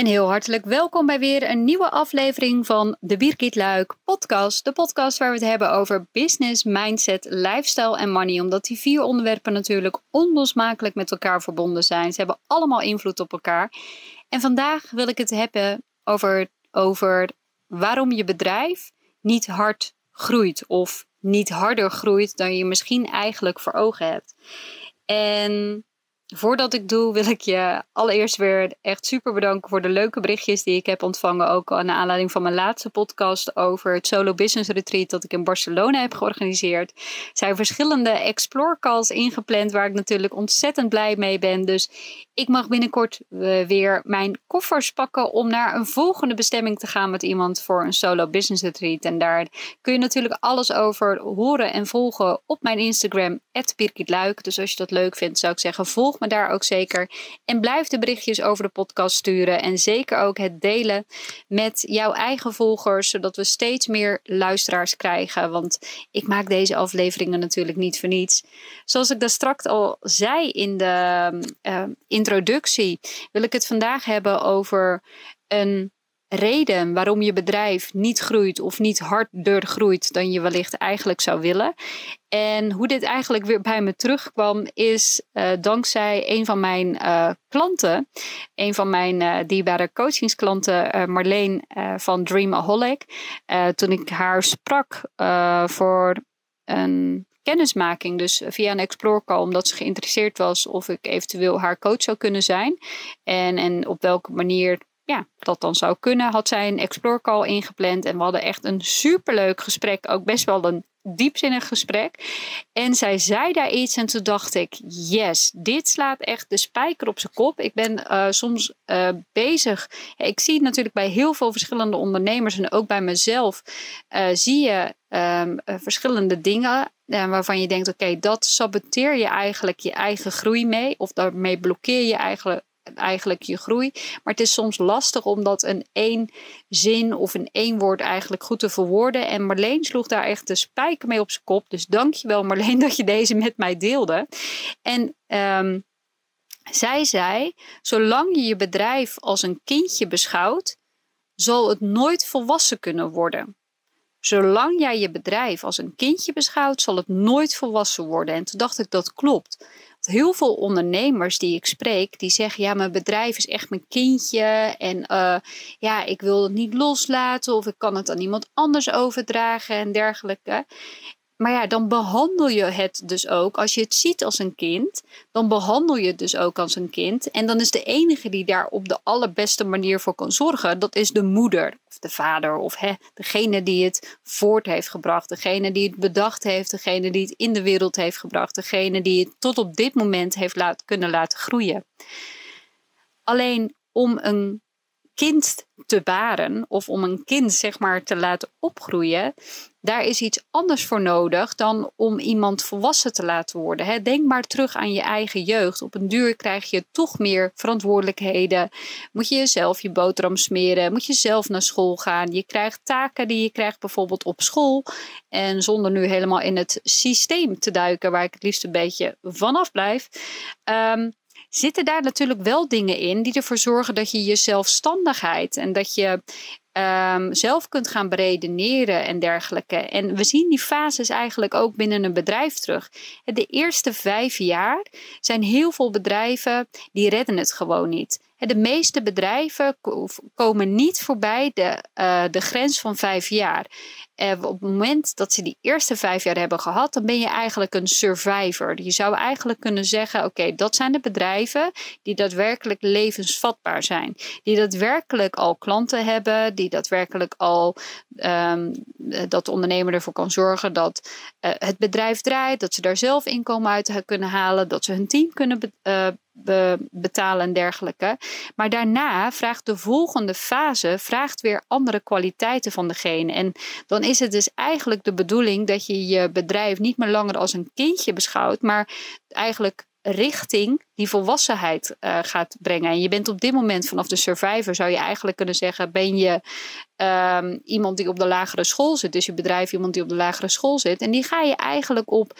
En heel hartelijk welkom bij weer een nieuwe aflevering van de Birgit Luik podcast. De podcast waar we het hebben over business, mindset, lifestyle en money. Omdat die vier onderwerpen natuurlijk onlosmakelijk met elkaar verbonden zijn. Ze hebben allemaal invloed op elkaar. En vandaag wil ik het hebben over, over waarom je bedrijf niet hard groeit. Of niet harder groeit dan je misschien eigenlijk voor ogen hebt. En Voordat ik doe, wil ik je allereerst weer echt super bedanken voor de leuke berichtjes die ik heb ontvangen. Ook naar aanleiding van mijn laatste podcast over het Solo Business Retreat dat ik in Barcelona heb georganiseerd. Er zijn verschillende explore calls ingepland waar ik natuurlijk ontzettend blij mee ben. Dus ik mag binnenkort uh, weer mijn koffers pakken om naar een volgende bestemming te gaan met iemand voor een Solo Business Retreat. En daar kun je natuurlijk alles over horen en volgen op mijn Instagram, Luik. Dus als je dat leuk vindt, zou ik zeggen, volg me daar ook zeker. En blijf de berichtjes over de podcast sturen. En zeker ook het delen met jouw eigen volgers, zodat we steeds meer luisteraars krijgen. Want ik maak deze afleveringen natuurlijk niet voor niets. Zoals ik daar straks al zei in de uh, introductie, wil ik het vandaag hebben over een reden waarom je bedrijf niet groeit of niet harder groeit dan je wellicht eigenlijk zou willen. En hoe dit eigenlijk weer bij me terugkwam, is uh, dankzij een van mijn uh, klanten, een van mijn uh, dierbare coachingsklanten, Marleen van Dreamaholic. toen ik haar sprak voor een kennismaking, dus via een explore call, omdat ze geïnteresseerd was of ik eventueel haar coach zou kunnen zijn. En, en op welke manier ja, dat dan zou kunnen, had zij een explore call ingepland. En we hadden echt een superleuk gesprek. Ook best wel een diepzinnig gesprek. En zij zei daar iets en toen dacht ik, yes, dit slaat echt de spijker op zijn kop. Ik ben uh, soms uh, bezig. ik zie het natuurlijk bij heel veel verschillende ondernemers en ook bij mezelf. Uh, zie je um, verschillende dingen waarvan je denkt, oké, dat saboteer je eigenlijk je eigen groei mee. Of daarmee blokkeer je eigenlijk eigenlijk je groei. Maar het is soms lastig om dat in één zin of in één woord eigenlijk goed te verwoorden. En Marleen sloeg daar echt de spijker mee op zijn kop. Dus dankjewel Marleen dat je deze met mij deelde. En um, zij zei, zolang je je bedrijf als een kindje beschouwt, zal het nooit volwassen kunnen worden. Zolang jij je bedrijf als een kindje beschouwt, zal het nooit volwassen worden. En toen dacht ik, dat klopt heel veel ondernemers die ik spreek, die zeggen: Ja, mijn bedrijf is echt mijn kindje. En uh, ja, ik wil het niet loslaten. Of ik kan het aan iemand anders overdragen en dergelijke. Maar ja, dan behandel je het dus ook, als je het ziet als een kind, dan behandel je het dus ook als een kind. En dan is de enige die daar op de allerbeste manier voor kan zorgen, dat is de moeder of de vader of hè, degene die het voort heeft gebracht, degene die het bedacht heeft, degene die het in de wereld heeft gebracht, degene die het tot op dit moment heeft kunnen laten groeien. Alleen om een kind te baren of om een kind zeg maar te laten opgroeien, daar is iets anders voor nodig dan om iemand volwassen te laten worden. Denk maar terug aan je eigen jeugd. Op een duur krijg je toch meer verantwoordelijkheden. Moet je jezelf je boterham smeren? Moet je zelf naar school gaan? Je krijgt taken die je krijgt bijvoorbeeld op school. En zonder nu helemaal in het systeem te duiken, waar ik het liefst een beetje vanaf blijf. Um, zitten daar natuurlijk wel dingen in die ervoor zorgen dat je je zelfstandigheid en dat je um, zelf kunt gaan beredeneren en dergelijke. En we zien die fases eigenlijk ook binnen een bedrijf terug. De eerste vijf jaar zijn heel veel bedrijven die redden het gewoon niet. De meeste bedrijven komen niet voorbij de, uh, de grens van vijf jaar. En op het moment dat ze die eerste vijf jaar hebben gehad, dan ben je eigenlijk een survivor. Je zou eigenlijk kunnen zeggen: oké, dat zijn de bedrijven die daadwerkelijk levensvatbaar zijn. Die daadwerkelijk al klanten hebben, die daadwerkelijk al um, dat de ondernemer ervoor kan zorgen dat uh, het bedrijf draait, dat ze daar zelf inkomen uit kunnen halen, dat ze hun team kunnen betalen en dergelijke. Maar daarna vraagt de volgende fase vraagt weer andere kwaliteiten van degene. En dan is het dus eigenlijk de bedoeling dat je je bedrijf niet meer langer als een kindje beschouwt, maar eigenlijk richting die volwassenheid uh, gaat brengen. En je bent op dit moment vanaf de survivor, zou je eigenlijk kunnen zeggen, ben je um, iemand die op de lagere school zit. Dus je bedrijf iemand die op de lagere school zit. En die ga je eigenlijk op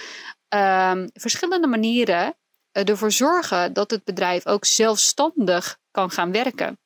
um, verschillende manieren ervoor zorgen dat het bedrijf ook zelfstandig kan gaan werken.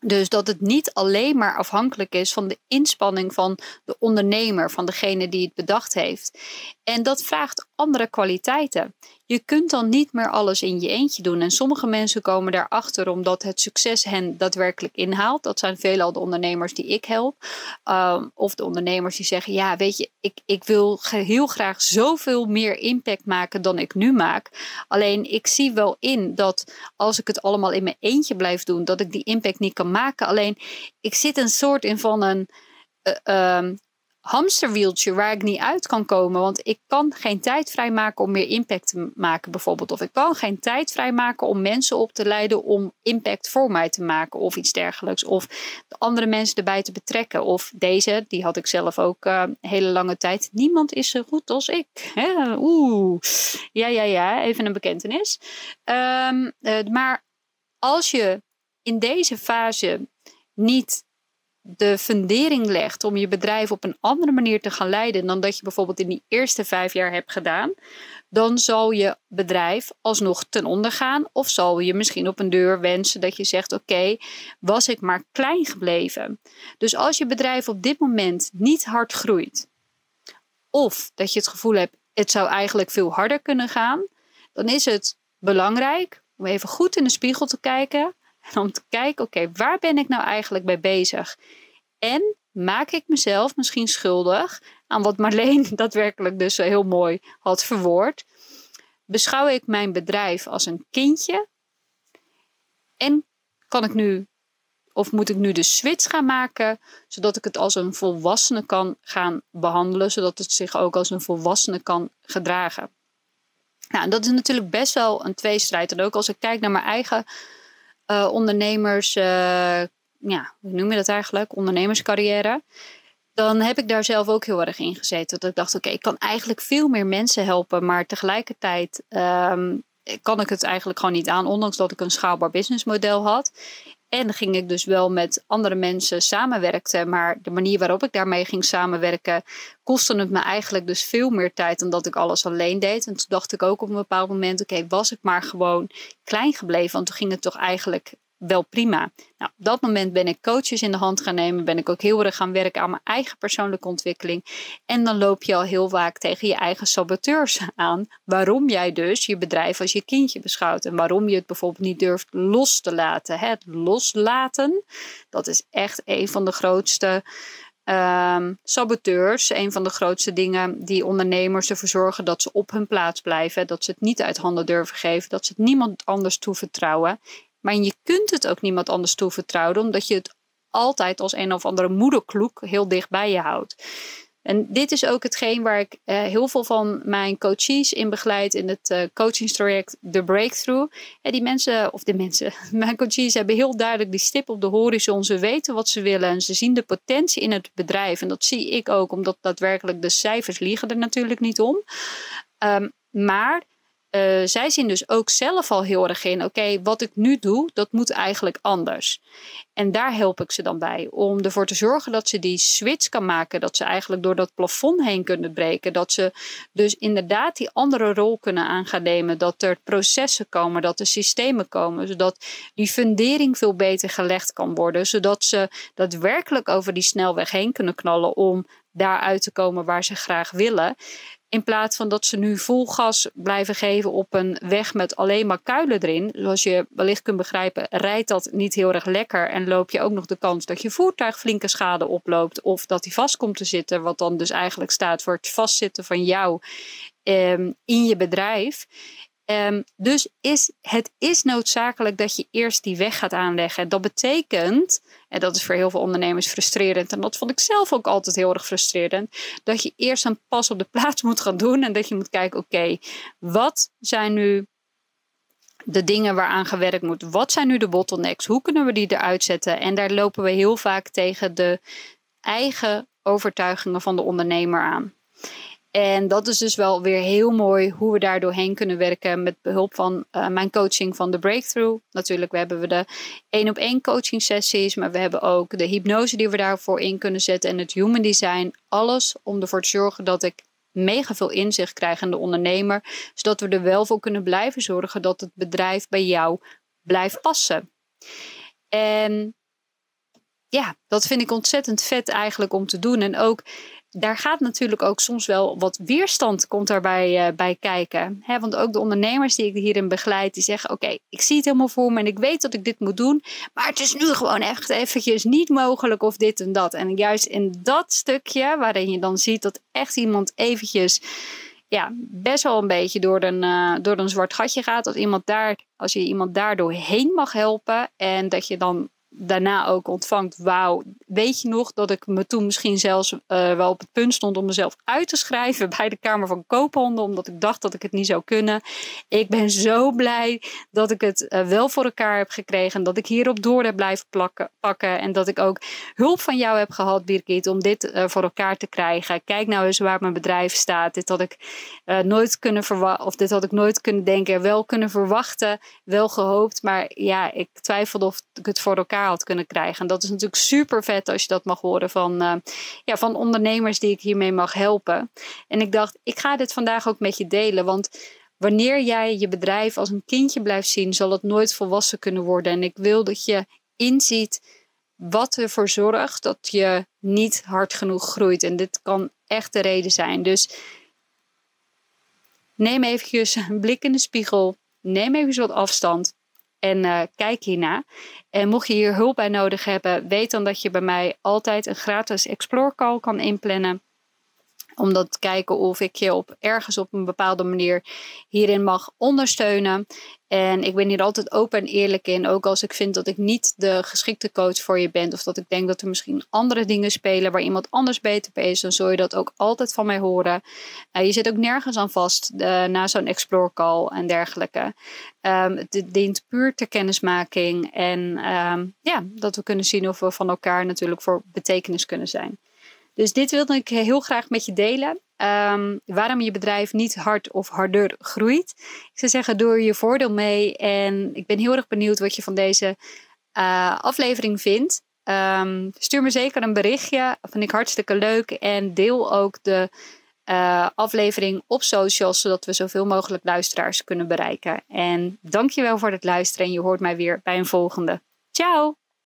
Dus dat het niet alleen maar afhankelijk is van de inspanning van de ondernemer, van degene die het bedacht heeft. En dat vraagt andere kwaliteiten. Je kunt dan niet meer alles in je eentje doen. En sommige mensen komen daarachter omdat het succes hen daadwerkelijk inhaalt. Dat zijn veelal de ondernemers die ik help. Um, of de ondernemers die zeggen: Ja, weet je, ik, ik wil heel graag zoveel meer impact maken dan ik nu maak. Alleen ik zie wel in dat als ik het allemaal in mijn eentje blijf doen, dat ik die impact niet kan maken. Alleen ik zit een soort in van een. Uh, um, hamsterwieltje waar ik niet uit kan komen. Want ik kan geen tijd vrijmaken om meer impact te maken, bijvoorbeeld. Of ik kan geen tijd vrijmaken om mensen op te leiden om impact voor mij te maken of iets dergelijks. Of de andere mensen erbij te betrekken. Of deze, die had ik zelf ook uh, hele lange tijd. Niemand is zo goed als ik. Oeh, ja, ja, ja, even een bekentenis. Um, uh, maar als je in deze fase niet de fundering legt om je bedrijf op een andere manier te gaan leiden dan dat je bijvoorbeeld in die eerste vijf jaar hebt gedaan, dan zal je bedrijf alsnog ten onder gaan. Of zal je misschien op een deur wensen dat je zegt: Oké, was ik maar klein gebleven. Dus als je bedrijf op dit moment niet hard groeit, of dat je het gevoel hebt: het zou eigenlijk veel harder kunnen gaan, dan is het belangrijk om even goed in de spiegel te kijken en om te kijken, oké, waar ben ik nou eigenlijk mee bezig? En maak ik mezelf misschien schuldig aan wat Marleen daadwerkelijk dus heel mooi had verwoord. Beschouw ik mijn bedrijf als een kindje? En kan ik nu, of moet ik nu de switch gaan maken, zodat ik het als een volwassene kan gaan behandelen, zodat het zich ook als een volwassene kan gedragen? Nou, dat is natuurlijk best wel een tweestrijd. En ook als ik kijk naar mijn eigen uh, ondernemers, uh, ja, hoe noem je dat eigenlijk? Ondernemerscarrière. Dan heb ik daar zelf ook heel erg in gezeten. Dat ik dacht, oké, ik kan eigenlijk veel meer mensen helpen. Maar tegelijkertijd um, kan ik het eigenlijk gewoon niet aan. Ondanks dat ik een schaalbaar businessmodel had. En ging ik dus wel met andere mensen samenwerken. Maar de manier waarop ik daarmee ging samenwerken, kostte het me eigenlijk dus veel meer tijd dan dat ik alles alleen deed. En toen dacht ik ook op een bepaald moment, oké, was ik maar gewoon klein gebleven. Want toen ging het toch eigenlijk wel prima. Nou, op dat moment ben ik coaches in de hand gaan nemen. Ben ik ook heel erg gaan werken aan mijn eigen persoonlijke ontwikkeling. En dan loop je al heel vaak tegen je eigen saboteurs aan. Waarom jij dus je bedrijf als je kindje beschouwt. En waarom je het bijvoorbeeld niet durft los te laten. Het loslaten, dat is echt een van de grootste um, saboteurs. Een van de grootste dingen die ondernemers ervoor zorgen dat ze op hun plaats blijven. Dat ze het niet uit handen durven geven. Dat ze het niemand anders toevertrouwen. Maar je kunt het ook niemand anders toevertrouwen, omdat je het altijd als een of andere moederkloek heel dicht bij je houdt. En dit is ook hetgeen waar ik uh, heel veel van mijn coaches in begeleid in het uh, coachingstraject The Breakthrough. En die mensen, of de mensen, mijn coaches hebben heel duidelijk die stip op de horizon. Ze weten wat ze willen en ze zien de potentie in het bedrijf. En dat zie ik ook, omdat daadwerkelijk de cijfers liegen er natuurlijk niet om. Um, maar uh, zij zien dus ook zelf al heel erg in, oké, wat ik nu doe, dat moet eigenlijk anders. En daar help ik ze dan bij, om ervoor te zorgen dat ze die switch kan maken, dat ze eigenlijk door dat plafond heen kunnen breken, dat ze dus inderdaad die andere rol kunnen aan gaan nemen, dat er processen komen, dat er systemen komen, zodat die fundering veel beter gelegd kan worden, zodat ze daadwerkelijk over die snelweg heen kunnen knallen om daaruit te komen waar ze graag willen. In plaats van dat ze nu vol gas blijven geven op een weg met alleen maar kuilen erin. Zoals je wellicht kunt begrijpen, rijdt dat niet heel erg lekker. En loop je ook nog de kans dat je voertuig flinke schade oploopt. Of dat hij vast komt te zitten. Wat dan dus eigenlijk staat voor het vastzitten van jou um, in je bedrijf. Um, dus is, het is noodzakelijk dat je eerst die weg gaat aanleggen. Dat betekent, en dat is voor heel veel ondernemers frustrerend, en dat vond ik zelf ook altijd heel erg frustrerend, dat je eerst een pas op de plaats moet gaan doen en dat je moet kijken, oké, wat zijn nu de dingen waaraan gewerkt moet? Wat zijn nu de bottlenecks? Hoe kunnen we die eruit zetten? En daar lopen we heel vaak tegen de eigen overtuigingen van de ondernemer aan. En dat is dus wel weer heel mooi hoe we daar doorheen kunnen werken met behulp van uh, mijn coaching van de Breakthrough. Natuurlijk hebben we de één op één coaching sessies, maar we hebben ook de hypnose die we daarvoor in kunnen zetten en het human design. Alles om ervoor te zorgen dat ik mega veel inzicht krijg in de ondernemer, zodat we er wel voor kunnen blijven zorgen dat het bedrijf bij jou blijft passen. En ja, dat vind ik ontzettend vet eigenlijk om te doen. En ook daar gaat natuurlijk ook soms wel wat weerstand komt daarbij uh, bij kijken. Want ook de ondernemers die ik hierin begeleid, die zeggen: Oké, ik zie het helemaal voor me en ik weet dat ik dit moet doen. Maar het is nu gewoon echt eventjes niet mogelijk of dit en dat. En juist in dat stukje, waarin je dan ziet dat echt iemand eventjes ja, best wel een beetje door een, uh, door een zwart gatje gaat. Als, iemand daar, als je iemand daardoor heen mag helpen en dat je dan daarna ook ontvangt. Wauw, weet je nog dat ik me toen misschien zelfs uh, wel op het punt stond om mezelf uit te schrijven bij de Kamer van Koophandel, omdat ik dacht dat ik het niet zou kunnen. Ik ben zo blij dat ik het uh, wel voor elkaar heb gekregen, dat ik hierop door heb blijven plakken, pakken en dat ik ook hulp van jou heb gehad, Birgit, om dit uh, voor elkaar te krijgen. Kijk nou eens waar mijn bedrijf staat. Dit had ik nooit kunnen verwachten, of dit had ik nooit kunnen denken, wel kunnen verwachten, wel gehoopt, maar ja, ik twijfelde of ik het voor elkaar had kunnen krijgen. En dat is natuurlijk super vet als je dat mag horen van, uh, ja, van ondernemers die ik hiermee mag helpen. En ik dacht, ik ga dit vandaag ook met je delen. Want wanneer jij je bedrijf als een kindje blijft zien, zal het nooit volwassen kunnen worden. En ik wil dat je inziet wat ervoor zorgt dat je niet hard genoeg groeit. En dit kan echt de reden zijn. Dus neem eventjes een blik in de spiegel. Neem even wat afstand. En uh, kijk hierna. En mocht je hier hulp bij nodig hebben, weet dan dat je bij mij altijd een gratis Explore call kan inplannen om dat te kijken of ik je op ergens op een bepaalde manier hierin mag ondersteunen. En ik ben hier altijd open en eerlijk in. Ook als ik vind dat ik niet de geschikte coach voor je ben. Of dat ik denk dat er misschien andere dingen spelen waar iemand anders beter bij is. Dan zul je dat ook altijd van mij horen. Uh, je zit ook nergens aan vast uh, na zo'n explore call en dergelijke. Um, het dient puur ter kennismaking. En um, ja, dat we kunnen zien of we van elkaar natuurlijk voor betekenis kunnen zijn. Dus dit wilde ik heel graag met je delen. Um, waarom je bedrijf niet hard of harder groeit. Ik zou zeggen, doe je voordeel mee. En ik ben heel erg benieuwd wat je van deze uh, aflevering vindt. Um, stuur me zeker een berichtje. Vind ik hartstikke leuk. En deel ook de uh, aflevering op socials, zodat we zoveel mogelijk luisteraars kunnen bereiken. En dankjewel voor het luisteren. En je hoort mij weer bij een volgende. Ciao!